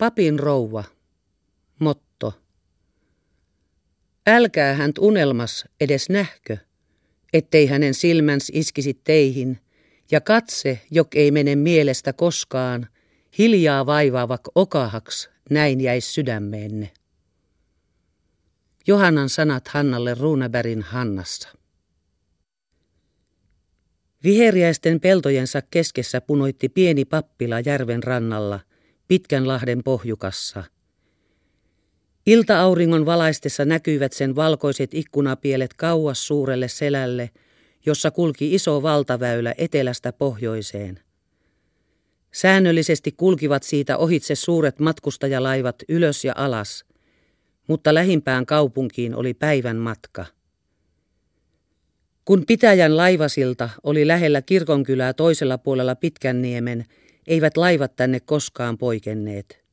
Papin rouva. Motto. Älkää hänt unelmas edes nähkö, ettei hänen silmäns iskisi teihin, ja katse, jok ei mene mielestä koskaan, hiljaa vaivaavak okahaks, näin jäis sydämeenne. Johannan sanat Hannalle Ruunabergin Hannassa. Viheriäisten peltojensa keskessä punoitti pieni pappila järven rannalla, pitkän lahden pohjukassa. Ilta-auringon valaistessa näkyivät sen valkoiset ikkunapielet kauas suurelle selälle, jossa kulki iso valtaväylä etelästä pohjoiseen. Säännöllisesti kulkivat siitä ohitse suuret matkustajalaivat ylös ja alas, mutta lähimpään kaupunkiin oli päivän matka. Kun pitäjän laivasilta oli lähellä kirkonkylää toisella puolella Pitkänniemen, eivät laivat tänne koskaan poikenneet.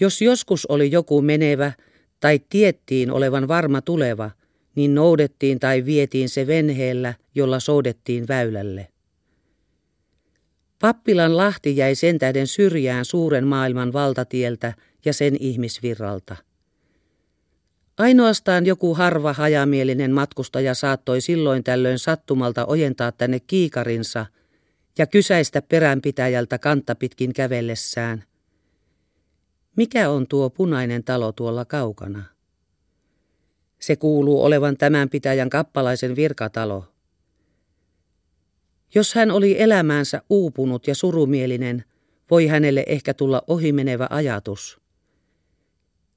Jos joskus oli joku menevä tai tiettiin olevan varma tuleva, niin noudettiin tai vietiin se venheellä, jolla soudettiin väylälle. Pappilan lahti jäi sen tähden syrjään suuren maailman valtatieltä ja sen ihmisvirralta. Ainoastaan joku harva hajamielinen matkustaja saattoi silloin tällöin sattumalta ojentaa tänne kiikarinsa ja kysäistä peränpitäjältä kantta pitkin kävellessään. Mikä on tuo punainen talo tuolla kaukana? Se kuuluu olevan tämän pitäjän kappalaisen virkatalo. Jos hän oli elämäänsä uupunut ja surumielinen, voi hänelle ehkä tulla ohimenevä ajatus.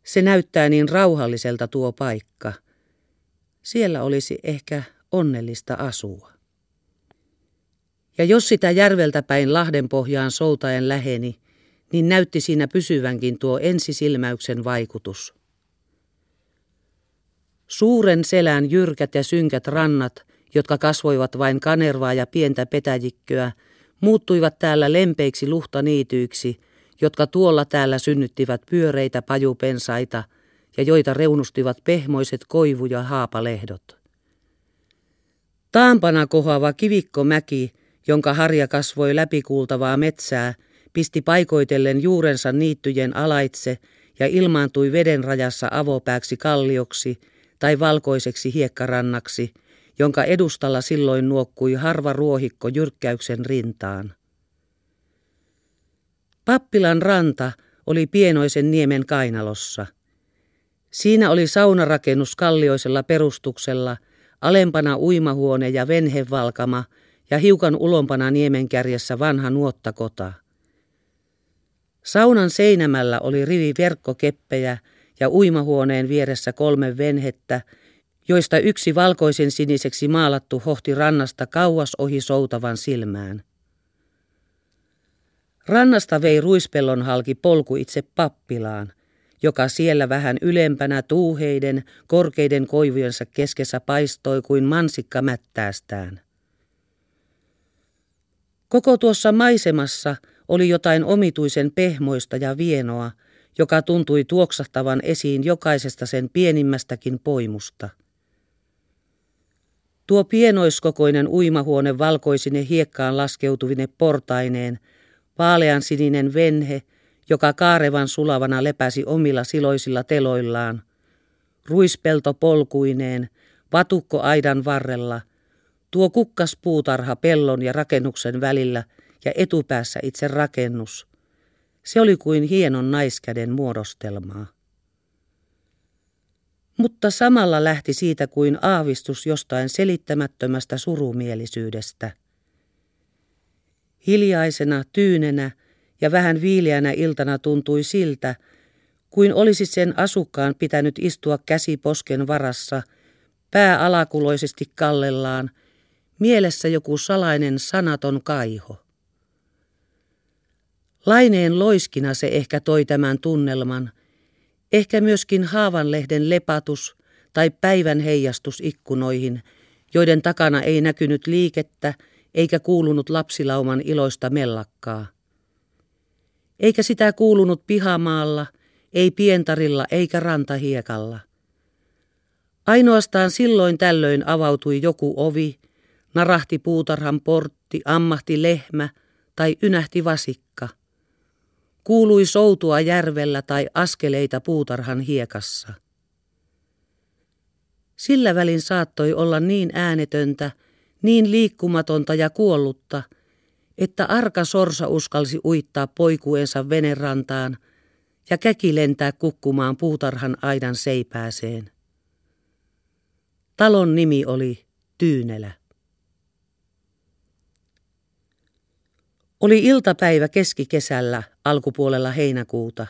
Se näyttää niin rauhalliselta tuo paikka. Siellä olisi ehkä onnellista asua. Ja jos sitä järveltä päin Lahden pohjaan soutaen läheni, niin näytti siinä pysyvänkin tuo ensisilmäyksen vaikutus. Suuren selän jyrkät ja synkät rannat, jotka kasvoivat vain kanervaa ja pientä petäjikköä, muuttuivat täällä lempeiksi luhtaniityiksi, jotka tuolla täällä synnyttivät pyöreitä pajupensaita ja joita reunustivat pehmoiset koivu- ja haapalehdot. Taampana kohoava kivikkomäki, jonka harja kasvoi läpikuultavaa metsää, pisti paikoitellen juurensa niittyjen alaitse ja ilmaantui veden rajassa avopääksi kallioksi tai valkoiseksi hiekkarannaksi, jonka edustalla silloin nuokkui harva ruohikko jyrkkäyksen rintaan. Pappilan ranta oli pienoisen niemen kainalossa. Siinä oli saunarakennus kallioisella perustuksella, alempana uimahuone ja venhevalkama ja hiukan ulompana niemenkärjessä vanha nuottakota. Saunan seinämällä oli rivi verkkokeppejä ja uimahuoneen vieressä kolme venhettä, joista yksi valkoisen siniseksi maalattu hohti rannasta kauas ohi soutavan silmään. Rannasta vei ruispellon halki polku itse pappilaan, joka siellä vähän ylempänä tuuheiden, korkeiden koivujensa keskessä paistoi kuin mansikka mättäästään. Koko tuossa maisemassa oli jotain omituisen pehmoista ja vienoa, joka tuntui tuoksahtavan esiin jokaisesta sen pienimmästäkin poimusta. Tuo pienoiskokoinen uimahuone valkoisine hiekkaan laskeutuvine portaineen – vaalean sininen venhe, joka kaarevan sulavana lepäsi omilla siloisilla teloillaan, ruispelto polkuineen, vatukko aidan varrella, tuo kukkas puutarha pellon ja rakennuksen välillä ja etupäässä itse rakennus. Se oli kuin hienon naiskäden muodostelmaa. Mutta samalla lähti siitä kuin aavistus jostain selittämättömästä surumielisyydestä – Hiljaisena, tyynenä ja vähän viileänä iltana tuntui siltä, kuin olisi sen asukkaan pitänyt istua käsi posken varassa, pää alakuloisesti kallellaan, mielessä joku salainen sanaton kaiho. Laineen loiskina se ehkä toi tämän tunnelman, ehkä myöskin haavanlehden lepatus tai päivän heijastus ikkunoihin, joiden takana ei näkynyt liikettä, eikä kuulunut lapsilauman iloista mellakkaa. Eikä sitä kuulunut pihamaalla, ei pientarilla eikä rantahiekalla. Ainoastaan silloin tällöin avautui joku ovi, narahti puutarhan portti, ammahti lehmä tai ynähti vasikka. Kuului soutua järvellä tai askeleita puutarhan hiekassa. Sillä välin saattoi olla niin äänetöntä, niin liikkumatonta ja kuollutta, että arka sorsa uskalsi uittaa poikuensa venerantaan ja käki lentää kukkumaan puutarhan aidan seipääseen. Talon nimi oli Tyynelä. Oli iltapäivä keskikesällä alkupuolella heinäkuuta.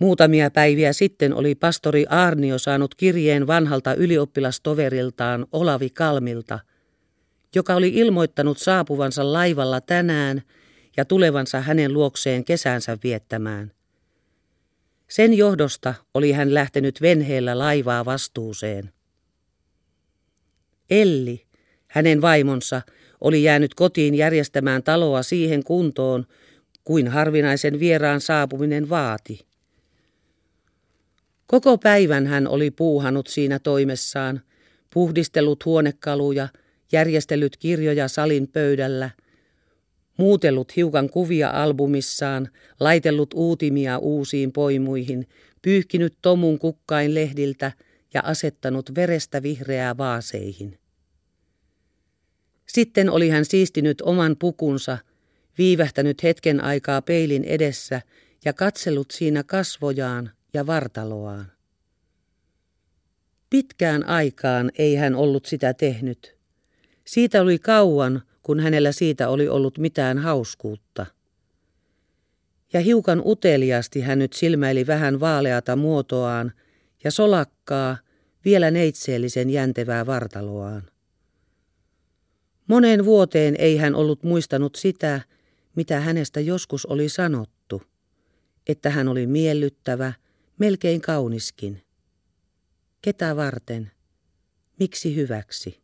Muutamia päiviä sitten oli pastori Arnio saanut kirjeen vanhalta ylioppilastoveriltaan Olavi Kalmilta, joka oli ilmoittanut saapuvansa laivalla tänään ja tulevansa hänen luokseen kesänsä viettämään. Sen johdosta oli hän lähtenyt venheellä laivaa vastuuseen. Elli, hänen vaimonsa, oli jäänyt kotiin järjestämään taloa siihen kuntoon, kuin harvinaisen vieraan saapuminen vaati. Koko päivän hän oli puuhanut siinä toimessaan, puhdistellut huonekaluja, järjestellyt kirjoja salin pöydällä, muutellut hiukan kuvia albumissaan, laitellut uutimia uusiin poimuihin, pyyhkinyt tomun kukkain lehdiltä ja asettanut verestä vihreää vaaseihin. Sitten oli hän siistinyt oman pukunsa, viivähtänyt hetken aikaa peilin edessä ja katsellut siinä kasvojaan ja vartaloaan. Pitkään aikaan ei hän ollut sitä tehnyt. Siitä oli kauan, kun hänellä siitä oli ollut mitään hauskuutta. Ja hiukan uteliasti hän nyt silmäili vähän vaaleata muotoaan ja solakkaa, vielä neitseellisen jäntevää vartaloaan. Monen vuoteen ei hän ollut muistanut sitä, mitä hänestä joskus oli sanottu, että hän oli miellyttävä, melkein kauniskin. Ketä varten? Miksi hyväksi?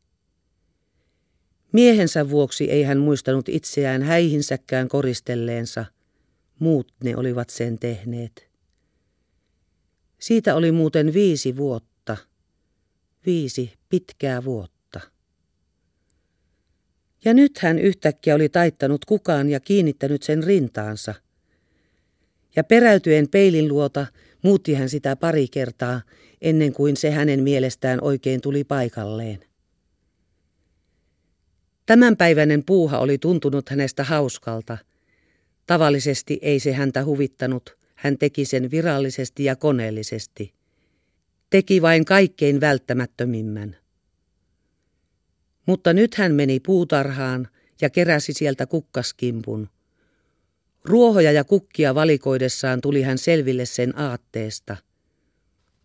Miehensä vuoksi ei hän muistanut itseään häihinsäkään koristelleensa, muut ne olivat sen tehneet. Siitä oli muuten viisi vuotta, viisi pitkää vuotta. Ja nyt hän yhtäkkiä oli taittanut kukaan ja kiinnittänyt sen rintaansa. Ja peräytyen peilin luota muutti hän sitä pari kertaa, ennen kuin se hänen mielestään oikein tuli paikalleen. Tämänpäiväinen puuha oli tuntunut hänestä hauskalta. Tavallisesti ei se häntä huvittanut, hän teki sen virallisesti ja koneellisesti. Teki vain kaikkein välttämättömimmän. Mutta nyt hän meni puutarhaan ja keräsi sieltä kukkaskimpun. Ruohoja ja kukkia valikoidessaan tuli hän selville sen aatteesta.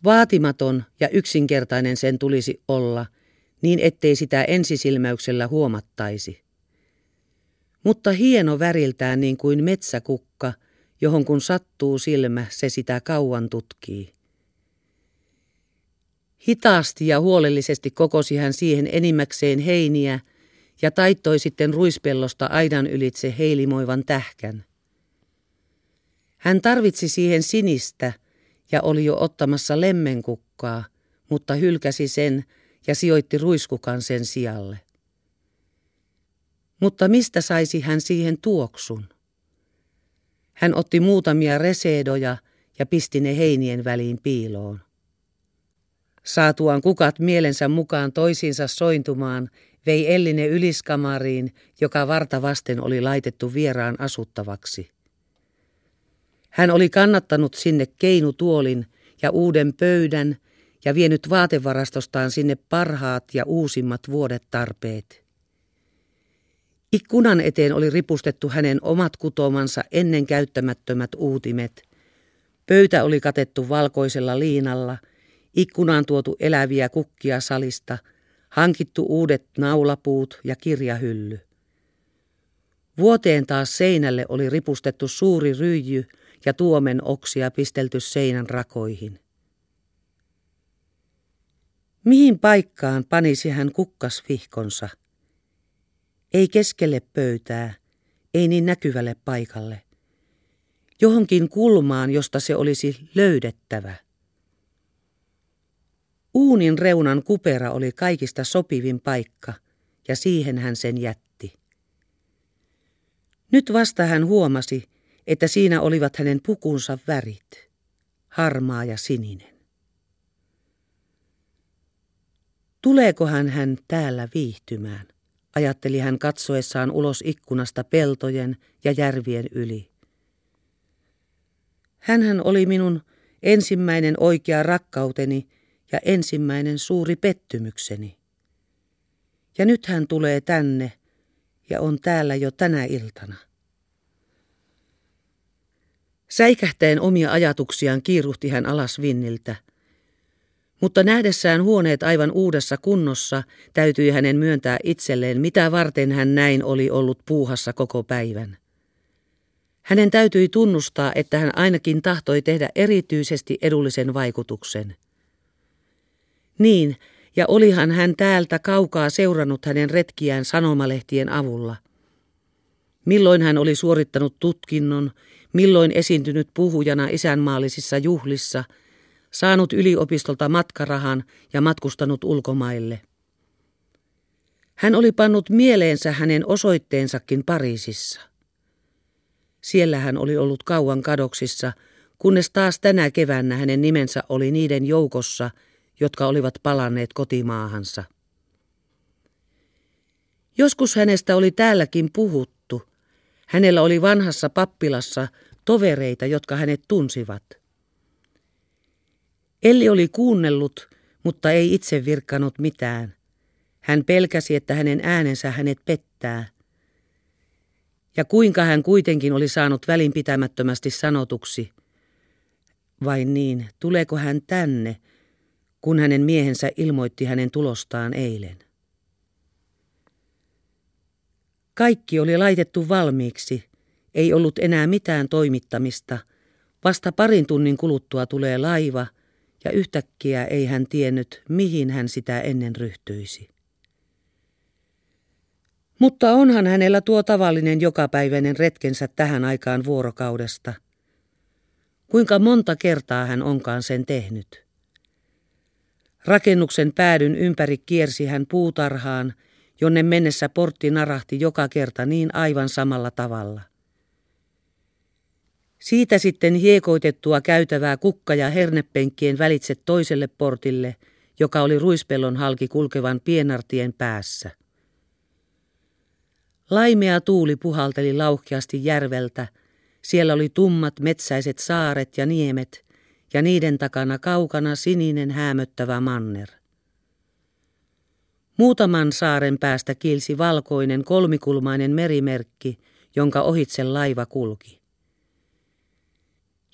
Vaatimaton ja yksinkertainen sen tulisi olla, niin ettei sitä ensisilmäyksellä huomattaisi. Mutta hieno väriltään niin kuin metsäkukka, johon kun sattuu silmä, se sitä kauan tutkii. Hitaasti ja huolellisesti kokosi hän siihen enimmäkseen heiniä ja taittoi sitten ruispellosta aidan ylitse heilimoivan tähkän. Hän tarvitsi siihen sinistä ja oli jo ottamassa lemmenkukkaa, mutta hylkäsi sen ja sijoitti ruiskukan sen sijalle. Mutta mistä saisi hän siihen tuoksun? Hän otti muutamia reseedoja ja pisti ne heinien väliin piiloon. Saatuaan kukat mielensä mukaan toisiinsa sointumaan, vei Elline yliskamariin, joka varta vasten oli laitettu vieraan asuttavaksi. Hän oli kannattanut sinne keinutuolin ja uuden pöydän ja vienyt vaatevarastostaan sinne parhaat ja uusimmat vuodet tarpeet. Ikkunan eteen oli ripustettu hänen omat kutomansa ennen käyttämättömät uutimet. Pöytä oli katettu valkoisella liinalla – Ikkunaan tuotu eläviä kukkia salista, hankittu uudet naulapuut ja kirjahylly. Vuoteen taas seinälle oli ripustettu suuri ryijy ja tuomen oksia pistelty seinän rakoihin. Mihin paikkaan panisi hän kukkasvihkonsa? Ei keskelle pöytää, ei niin näkyvälle paikalle. Johonkin kulmaan, josta se olisi löydettävä. Uunin reunan kupera oli kaikista sopivin paikka, ja siihen hän sen jätti. Nyt vasta hän huomasi, että siinä olivat hänen pukunsa värit, harmaa ja sininen. Tuleekohan hän täällä viihtymään, ajatteli hän katsoessaan ulos ikkunasta peltojen ja järvien yli. Hänhän oli minun ensimmäinen oikea rakkauteni ja ensimmäinen suuri pettymykseni. Ja nyt hän tulee tänne ja on täällä jo tänä iltana. Säikähtäen omia ajatuksiaan kiiruhti hän alas vinniltä. Mutta nähdessään huoneet aivan uudessa kunnossa täytyi hänen myöntää itselleen, mitä varten hän näin oli ollut puuhassa koko päivän. Hänen täytyi tunnustaa, että hän ainakin tahtoi tehdä erityisesti edullisen vaikutuksen. Niin, ja olihan hän täältä kaukaa seurannut hänen retkiään sanomalehtien avulla. Milloin hän oli suorittanut tutkinnon, milloin esiintynyt puhujana isänmaallisissa juhlissa, saanut yliopistolta matkarahan ja matkustanut ulkomaille. Hän oli pannut mieleensä hänen osoitteensakin Pariisissa. Siellä hän oli ollut kauan kadoksissa, kunnes taas tänä keväänä hänen nimensä oli niiden joukossa, jotka olivat palanneet kotimaahansa. Joskus hänestä oli täälläkin puhuttu. Hänellä oli vanhassa pappilassa tovereita, jotka hänet tunsivat. Elli oli kuunnellut, mutta ei itse virkkanut mitään. Hän pelkäsi, että hänen äänensä hänet pettää. Ja kuinka hän kuitenkin oli saanut välinpitämättömästi sanotuksi. Vain niin, tuleeko hän tänne, kun hänen miehensä ilmoitti hänen tulostaan eilen. Kaikki oli laitettu valmiiksi, ei ollut enää mitään toimittamista. Vasta parin tunnin kuluttua tulee laiva, ja yhtäkkiä ei hän tiennyt, mihin hän sitä ennen ryhtyisi. Mutta onhan hänellä tuo tavallinen jokapäiväinen retkensä tähän aikaan vuorokaudesta. Kuinka monta kertaa hän onkaan sen tehnyt? Rakennuksen päädyn ympäri kiersi hän puutarhaan, jonne mennessä portti narahti joka kerta niin aivan samalla tavalla. Siitä sitten hiekoitettua käytävää kukka- ja hernepenkkien välitse toiselle portille, joka oli ruispellon halki kulkevan pienartien päässä. Laimea tuuli puhalteli lauhkeasti järveltä, siellä oli tummat metsäiset saaret ja niemet, ja niiden takana kaukana sininen häämöttävä manner. Muutaman saaren päästä kilsi valkoinen kolmikulmainen merimerkki, jonka ohitse laiva kulki.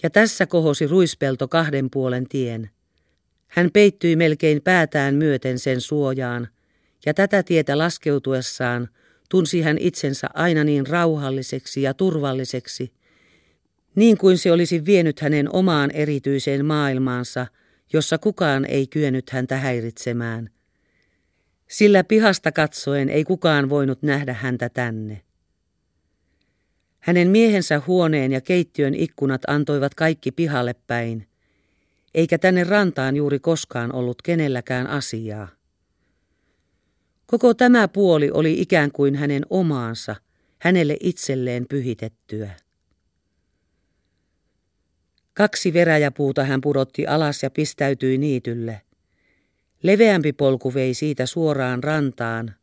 Ja tässä kohosi ruispelto kahden puolen tien. Hän peittyi melkein päätään myöten sen suojaan, ja tätä tietä laskeutuessaan tunsi hän itsensä aina niin rauhalliseksi ja turvalliseksi, niin kuin se olisi vienyt hänen omaan erityiseen maailmaansa, jossa kukaan ei kyennyt häntä häiritsemään. Sillä pihasta katsoen ei kukaan voinut nähdä häntä tänne. Hänen miehensä huoneen ja keittiön ikkunat antoivat kaikki pihalle päin, eikä tänne rantaan juuri koskaan ollut kenelläkään asiaa. Koko tämä puoli oli ikään kuin hänen omaansa, hänelle itselleen pyhitettyä. Kaksi veräjäpuuta hän pudotti alas ja pistäytyi niitylle. Leveämpi polku vei siitä suoraan rantaan.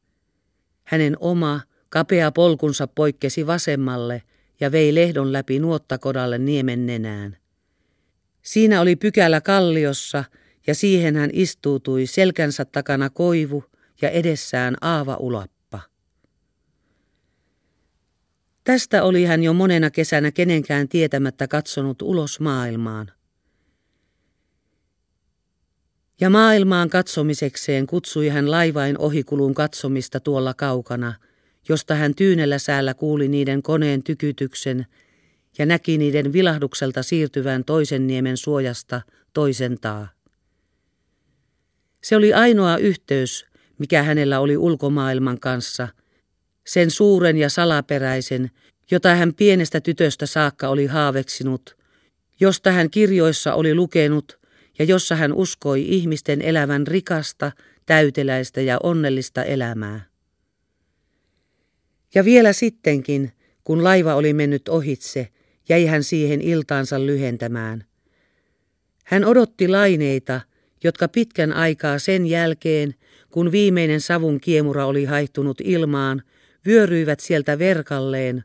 Hänen oma, kapea polkunsa poikkesi vasemmalle ja vei lehdon läpi nuottakodalle niemen nenään. Siinä oli pykälä kalliossa ja siihen hän istuutui selkänsä takana koivu ja edessään aava ulappi. Tästä oli hän jo monena kesänä kenenkään tietämättä katsonut ulos maailmaan. Ja maailmaan katsomisekseen kutsui hän laivain ohikulun katsomista tuolla kaukana, josta hän tyynellä säällä kuuli niiden koneen tykytyksen ja näki niiden vilahdukselta siirtyvän toisen niemen suojasta toisen taa. Se oli ainoa yhteys, mikä hänellä oli ulkomaailman kanssa – sen suuren ja salaperäisen, jota hän pienestä tytöstä saakka oli haaveksinut, josta hän kirjoissa oli lukenut ja jossa hän uskoi ihmisten elävän rikasta, täyteläistä ja onnellista elämää. Ja vielä sittenkin, kun laiva oli mennyt ohitse jäi hän siihen iltaansa lyhentämään. Hän odotti laineita, jotka pitkän aikaa sen jälkeen, kun viimeinen savun kiemura oli haihtunut ilmaan, vyöryivät sieltä verkalleen,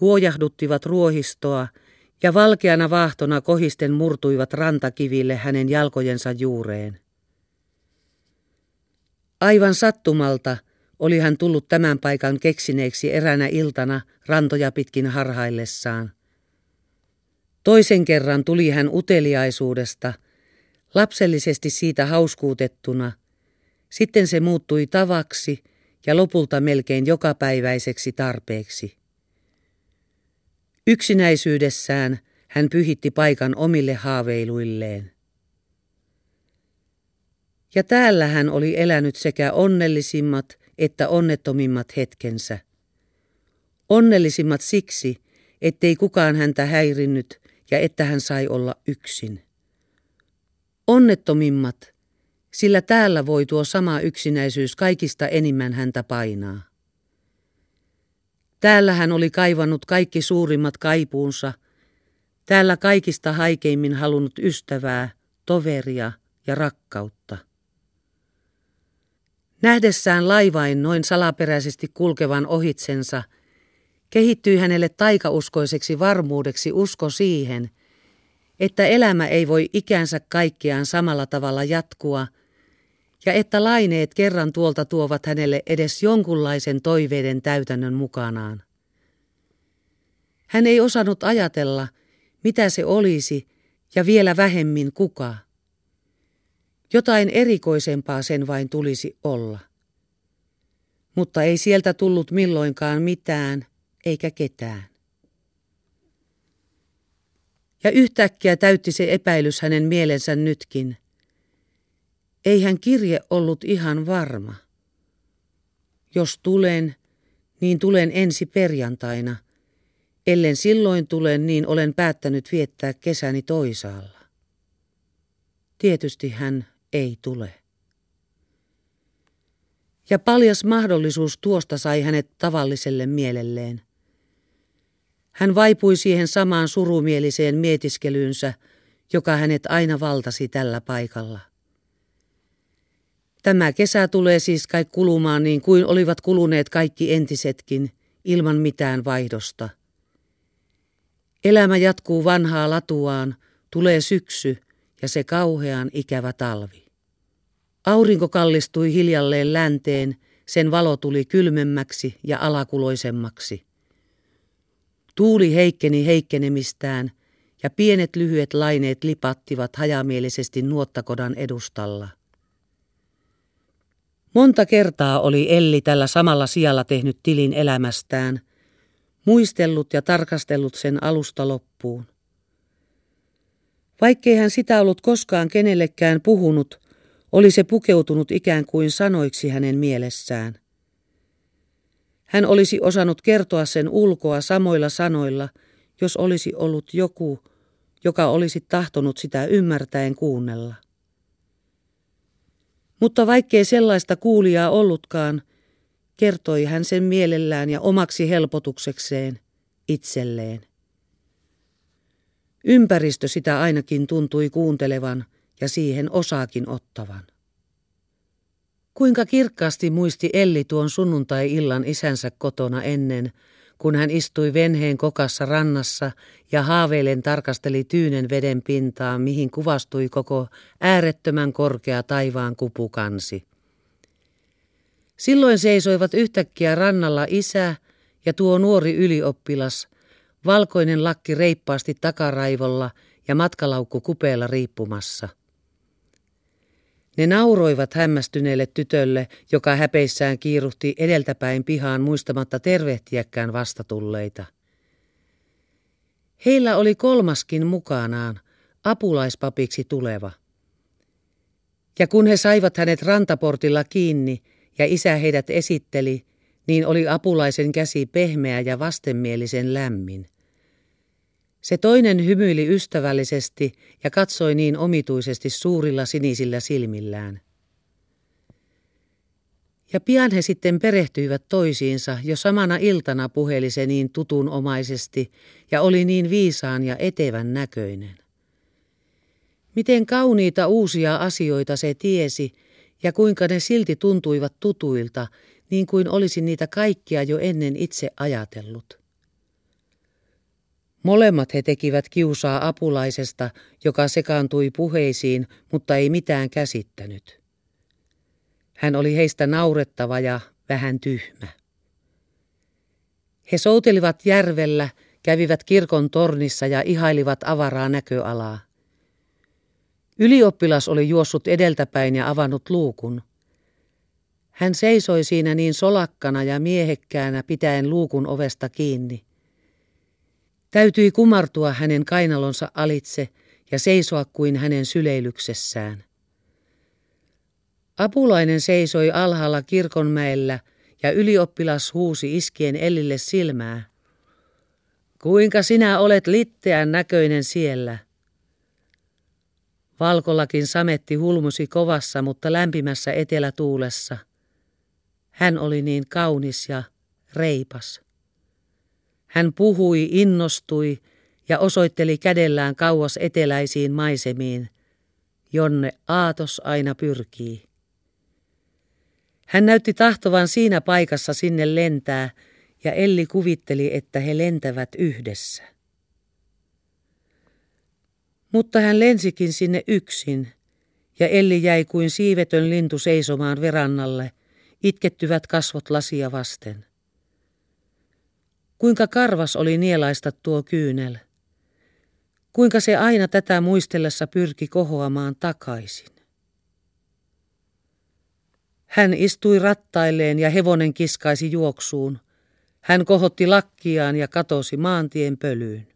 huojahduttivat ruohistoa ja valkeana vaahtona kohisten murtuivat rantakiville hänen jalkojensa juureen. Aivan sattumalta oli hän tullut tämän paikan keksineeksi eränä iltana rantoja pitkin harhaillessaan. Toisen kerran tuli hän uteliaisuudesta, lapsellisesti siitä hauskuutettuna. Sitten se muuttui tavaksi ja lopulta melkein jokapäiväiseksi tarpeeksi. Yksinäisyydessään hän pyhitti paikan omille haaveiluilleen. Ja täällä hän oli elänyt sekä onnellisimmat että onnettomimmat hetkensä. Onnellisimmat siksi, ettei kukaan häntä häirinnyt ja että hän sai olla yksin. Onnettomimmat, sillä täällä voi tuo sama yksinäisyys kaikista enimmän häntä painaa. Täällä hän oli kaivannut kaikki suurimmat kaipuunsa, täällä kaikista haikeimmin halunnut ystävää, toveria ja rakkautta. Nähdessään laivain noin salaperäisesti kulkevan ohitsensa, kehittyi hänelle taikauskoiseksi varmuudeksi usko siihen, että elämä ei voi ikänsä kaikkiaan samalla tavalla jatkua, ja että laineet kerran tuolta tuovat hänelle edes jonkunlaisen toiveiden täytännön mukanaan. Hän ei osannut ajatella, mitä se olisi, ja vielä vähemmin kuka. Jotain erikoisempaa sen vain tulisi olla. Mutta ei sieltä tullut milloinkaan mitään eikä ketään. Ja yhtäkkiä täytti se epäilys hänen mielensä nytkin. Ei hän kirje ollut ihan varma. Jos tulen, niin tulen ensi perjantaina. Ellen silloin tulen, niin olen päättänyt viettää kesäni toisaalla. Tietysti hän ei tule. Ja paljas mahdollisuus tuosta sai hänet tavalliselle mielelleen. Hän vaipui siihen samaan surumieliseen mietiskelyynsä, joka hänet aina valtasi tällä paikalla. Tämä kesä tulee siis kai kulumaan niin kuin olivat kuluneet kaikki entisetkin, ilman mitään vaihdosta. Elämä jatkuu vanhaa latuaan, tulee syksy ja se kauhean ikävä talvi. Aurinko kallistui hiljalleen länteen, sen valo tuli kylmemmäksi ja alakuloisemmaksi. Tuuli heikkeni heikkenemistään ja pienet lyhyet laineet lipattivat hajamielisesti nuottakodan edustalla. Monta kertaa oli Elli tällä samalla sijalla tehnyt tilin elämästään, muistellut ja tarkastellut sen alusta loppuun. Vaikkei hän sitä ollut koskaan kenellekään puhunut, oli se pukeutunut ikään kuin sanoiksi hänen mielessään. Hän olisi osannut kertoa sen ulkoa samoilla sanoilla, jos olisi ollut joku, joka olisi tahtonut sitä ymmärtäen kuunnella. Mutta vaikkei sellaista kuulijaa ollutkaan, kertoi hän sen mielellään ja omaksi helpotuksekseen itselleen. Ympäristö sitä ainakin tuntui kuuntelevan ja siihen osaakin ottavan. Kuinka kirkkaasti muisti Elli tuon sunnuntai-illan isänsä kotona ennen, kun hän istui venheen kokassa rannassa ja haaveilen tarkasteli tyynen veden pintaa, mihin kuvastui koko äärettömän korkea taivaan kupukansi. Silloin seisoivat yhtäkkiä rannalla isä ja tuo nuori ylioppilas, valkoinen lakki reippaasti takaraivolla ja matkalaukku kupeella riippumassa – ne nauroivat hämmästyneelle tytölle, joka häpeissään kiiruhti edeltäpäin pihaan muistamatta tervehtiäkään vastatulleita. Heillä oli kolmaskin mukanaan, apulaispapiksi tuleva. Ja kun he saivat hänet rantaportilla kiinni ja isä heidät esitteli, niin oli apulaisen käsi pehmeä ja vastenmielisen lämmin. Se toinen hymyili ystävällisesti ja katsoi niin omituisesti suurilla sinisillä silmillään. Ja pian he sitten perehtyivät toisiinsa, jo samana iltana puheli se niin tutunomaisesti ja oli niin viisaan ja etevän näköinen. Miten kauniita uusia asioita se tiesi ja kuinka ne silti tuntuivat tutuilta, niin kuin olisi niitä kaikkia jo ennen itse ajatellut. Molemmat he tekivät kiusaa apulaisesta, joka sekaantui puheisiin, mutta ei mitään käsittänyt. Hän oli heistä naurettava ja vähän tyhmä. He soutelivat järvellä, kävivät kirkon tornissa ja ihailivat avaraa näköalaa. Ylioppilas oli juossut edeltäpäin ja avannut luukun. Hän seisoi siinä niin solakkana ja miehekkäänä pitäen luukun ovesta kiinni. Täytyi kumartua hänen kainalonsa alitse ja seisoa kuin hänen syleilyksessään. Apulainen seisoi alhaalla kirkonmäellä ja ylioppilas huusi iskien Ellille silmää. Kuinka sinä olet litteän näköinen siellä? Valkolakin sametti hulmusi kovassa, mutta lämpimässä etelätuulessa. Hän oli niin kaunis ja reipas. Hän puhui, innostui ja osoitteli kädellään kauas eteläisiin maisemiin, jonne aatos aina pyrkii. Hän näytti tahtovan siinä paikassa sinne lentää, ja Elli kuvitteli, että he lentävät yhdessä. Mutta hän lensikin sinne yksin, ja Elli jäi kuin siivetön lintu seisomaan verannalle, itkettyvät kasvot lasia vasten. Kuinka karvas oli nielaista tuo kyynel. Kuinka se aina tätä muistellessa pyrki kohoamaan takaisin. Hän istui rattailleen ja hevonen kiskaisi juoksuun. Hän kohotti lakkiaan ja katosi maantien pölyyn.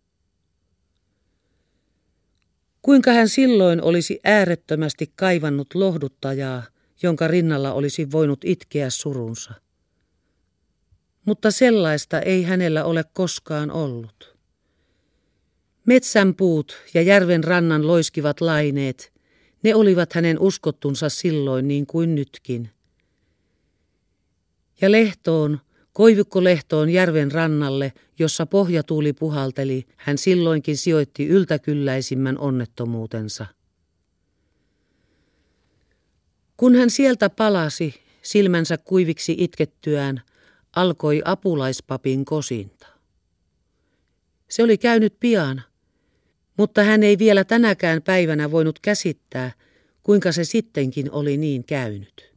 Kuinka hän silloin olisi äärettömästi kaivannut lohduttajaa, jonka rinnalla olisi voinut itkeä surunsa. Mutta sellaista ei hänellä ole koskaan ollut. Metsän puut ja järven rannan loiskivat laineet, ne olivat hänen uskottunsa silloin niin kuin nytkin. Ja lehtoon, koivikkolehtoon järven rannalle, jossa pohjatuuli puhalteli, hän silloinkin sijoitti yltäkylläisimmän onnettomuutensa. Kun hän sieltä palasi, silmänsä kuiviksi itkettyään, alkoi apulaispapin kosinta. Se oli käynyt pian, mutta hän ei vielä tänäkään päivänä voinut käsittää, kuinka se sittenkin oli niin käynyt.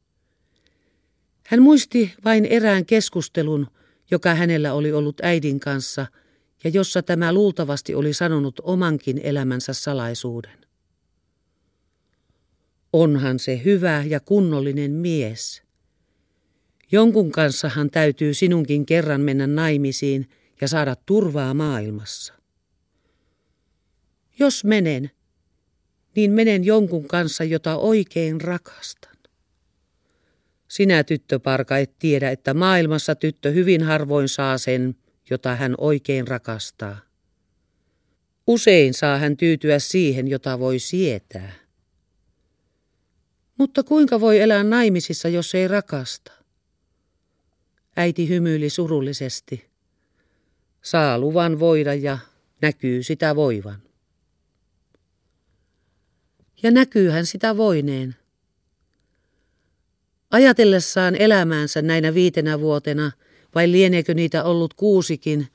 Hän muisti vain erään keskustelun, joka hänellä oli ollut äidin kanssa ja jossa tämä luultavasti oli sanonut omankin elämänsä salaisuuden. Onhan se hyvä ja kunnollinen mies. Jonkun kanssahan täytyy sinunkin kerran mennä naimisiin ja saada turvaa maailmassa. Jos menen, niin menen jonkun kanssa, jota oikein rakastan. Sinä tyttöparka et tiedä, että maailmassa tyttö hyvin harvoin saa sen, jota hän oikein rakastaa. Usein saa hän tyytyä siihen, jota voi sietää. Mutta kuinka voi elää naimisissa, jos ei rakasta? Äiti hymyili surullisesti. Saa luvan voida ja näkyy sitä voivan. Ja näkyyhän sitä voineen. Ajatellessaan elämäänsä näinä viitenä vuotena, vai lieneekö niitä ollut kuusikin,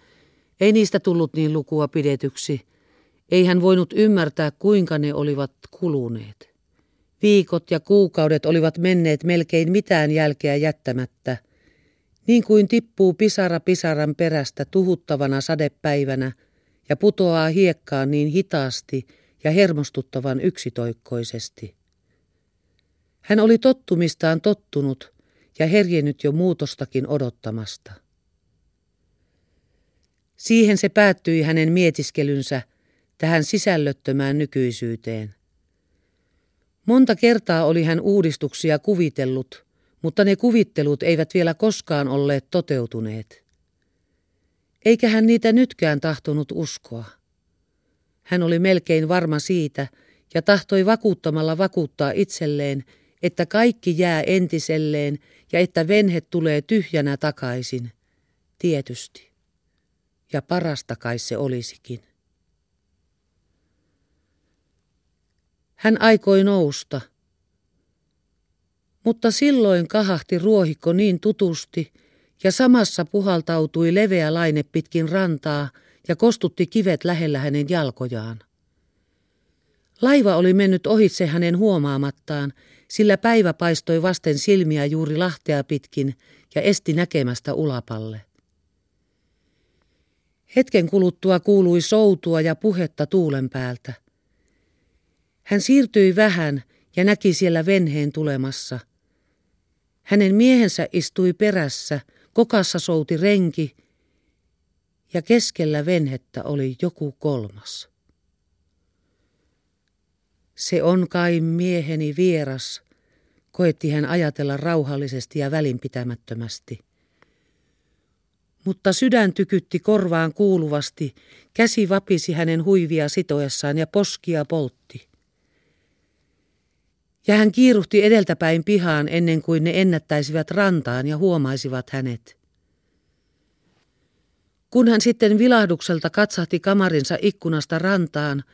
ei niistä tullut niin lukua pidetyksi. Ei hän voinut ymmärtää, kuinka ne olivat kuluneet. Viikot ja kuukaudet olivat menneet melkein mitään jälkeä jättämättä – niin kuin tippuu pisara pisaran perästä tuhuttavana sadepäivänä ja putoaa hiekkaan niin hitaasti ja hermostuttavan yksitoikkoisesti. Hän oli tottumistaan tottunut ja herjennyt jo muutostakin odottamasta. Siihen se päättyi hänen mietiskelynsä tähän sisällöttömään nykyisyyteen. Monta kertaa oli hän uudistuksia kuvitellut, mutta ne kuvittelut eivät vielä koskaan olleet toteutuneet. Eikä hän niitä nytkään tahtonut uskoa. Hän oli melkein varma siitä ja tahtoi vakuuttamalla vakuuttaa itselleen, että kaikki jää entiselleen ja että venhe tulee tyhjänä takaisin. Tietysti. Ja parasta kai se olisikin. Hän aikoi nousta. Mutta silloin kahahti ruohikko niin tutusti ja samassa puhaltautui leveä laine pitkin rantaa ja kostutti kivet lähellä hänen jalkojaan. Laiva oli mennyt ohitse hänen huomaamattaan, sillä päivä paistoi vasten silmiä juuri lahtea pitkin ja esti näkemästä ulapalle. Hetken kuluttua kuului soutua ja puhetta tuulen päältä. Hän siirtyi vähän ja näki siellä venheen tulemassa. Hänen miehensä istui perässä, kokassa souti renki ja keskellä venhettä oli joku kolmas. Se on kai mieheni vieras, koetti hän ajatella rauhallisesti ja välinpitämättömästi. Mutta sydän tykytti korvaan kuuluvasti, käsi vapisi hänen huivia sitoessaan ja poskia poltti. Ja hän kiiruhti edeltäpäin pihaan ennen kuin ne ennättäisivät rantaan ja huomaisivat hänet. Kun hän sitten vilahdukselta katsahti kamarinsa ikkunasta rantaan,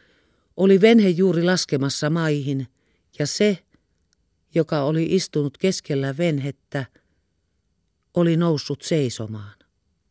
oli venhe juuri laskemassa maihin, ja se, joka oli istunut keskellä venhettä, oli noussut seisomaan.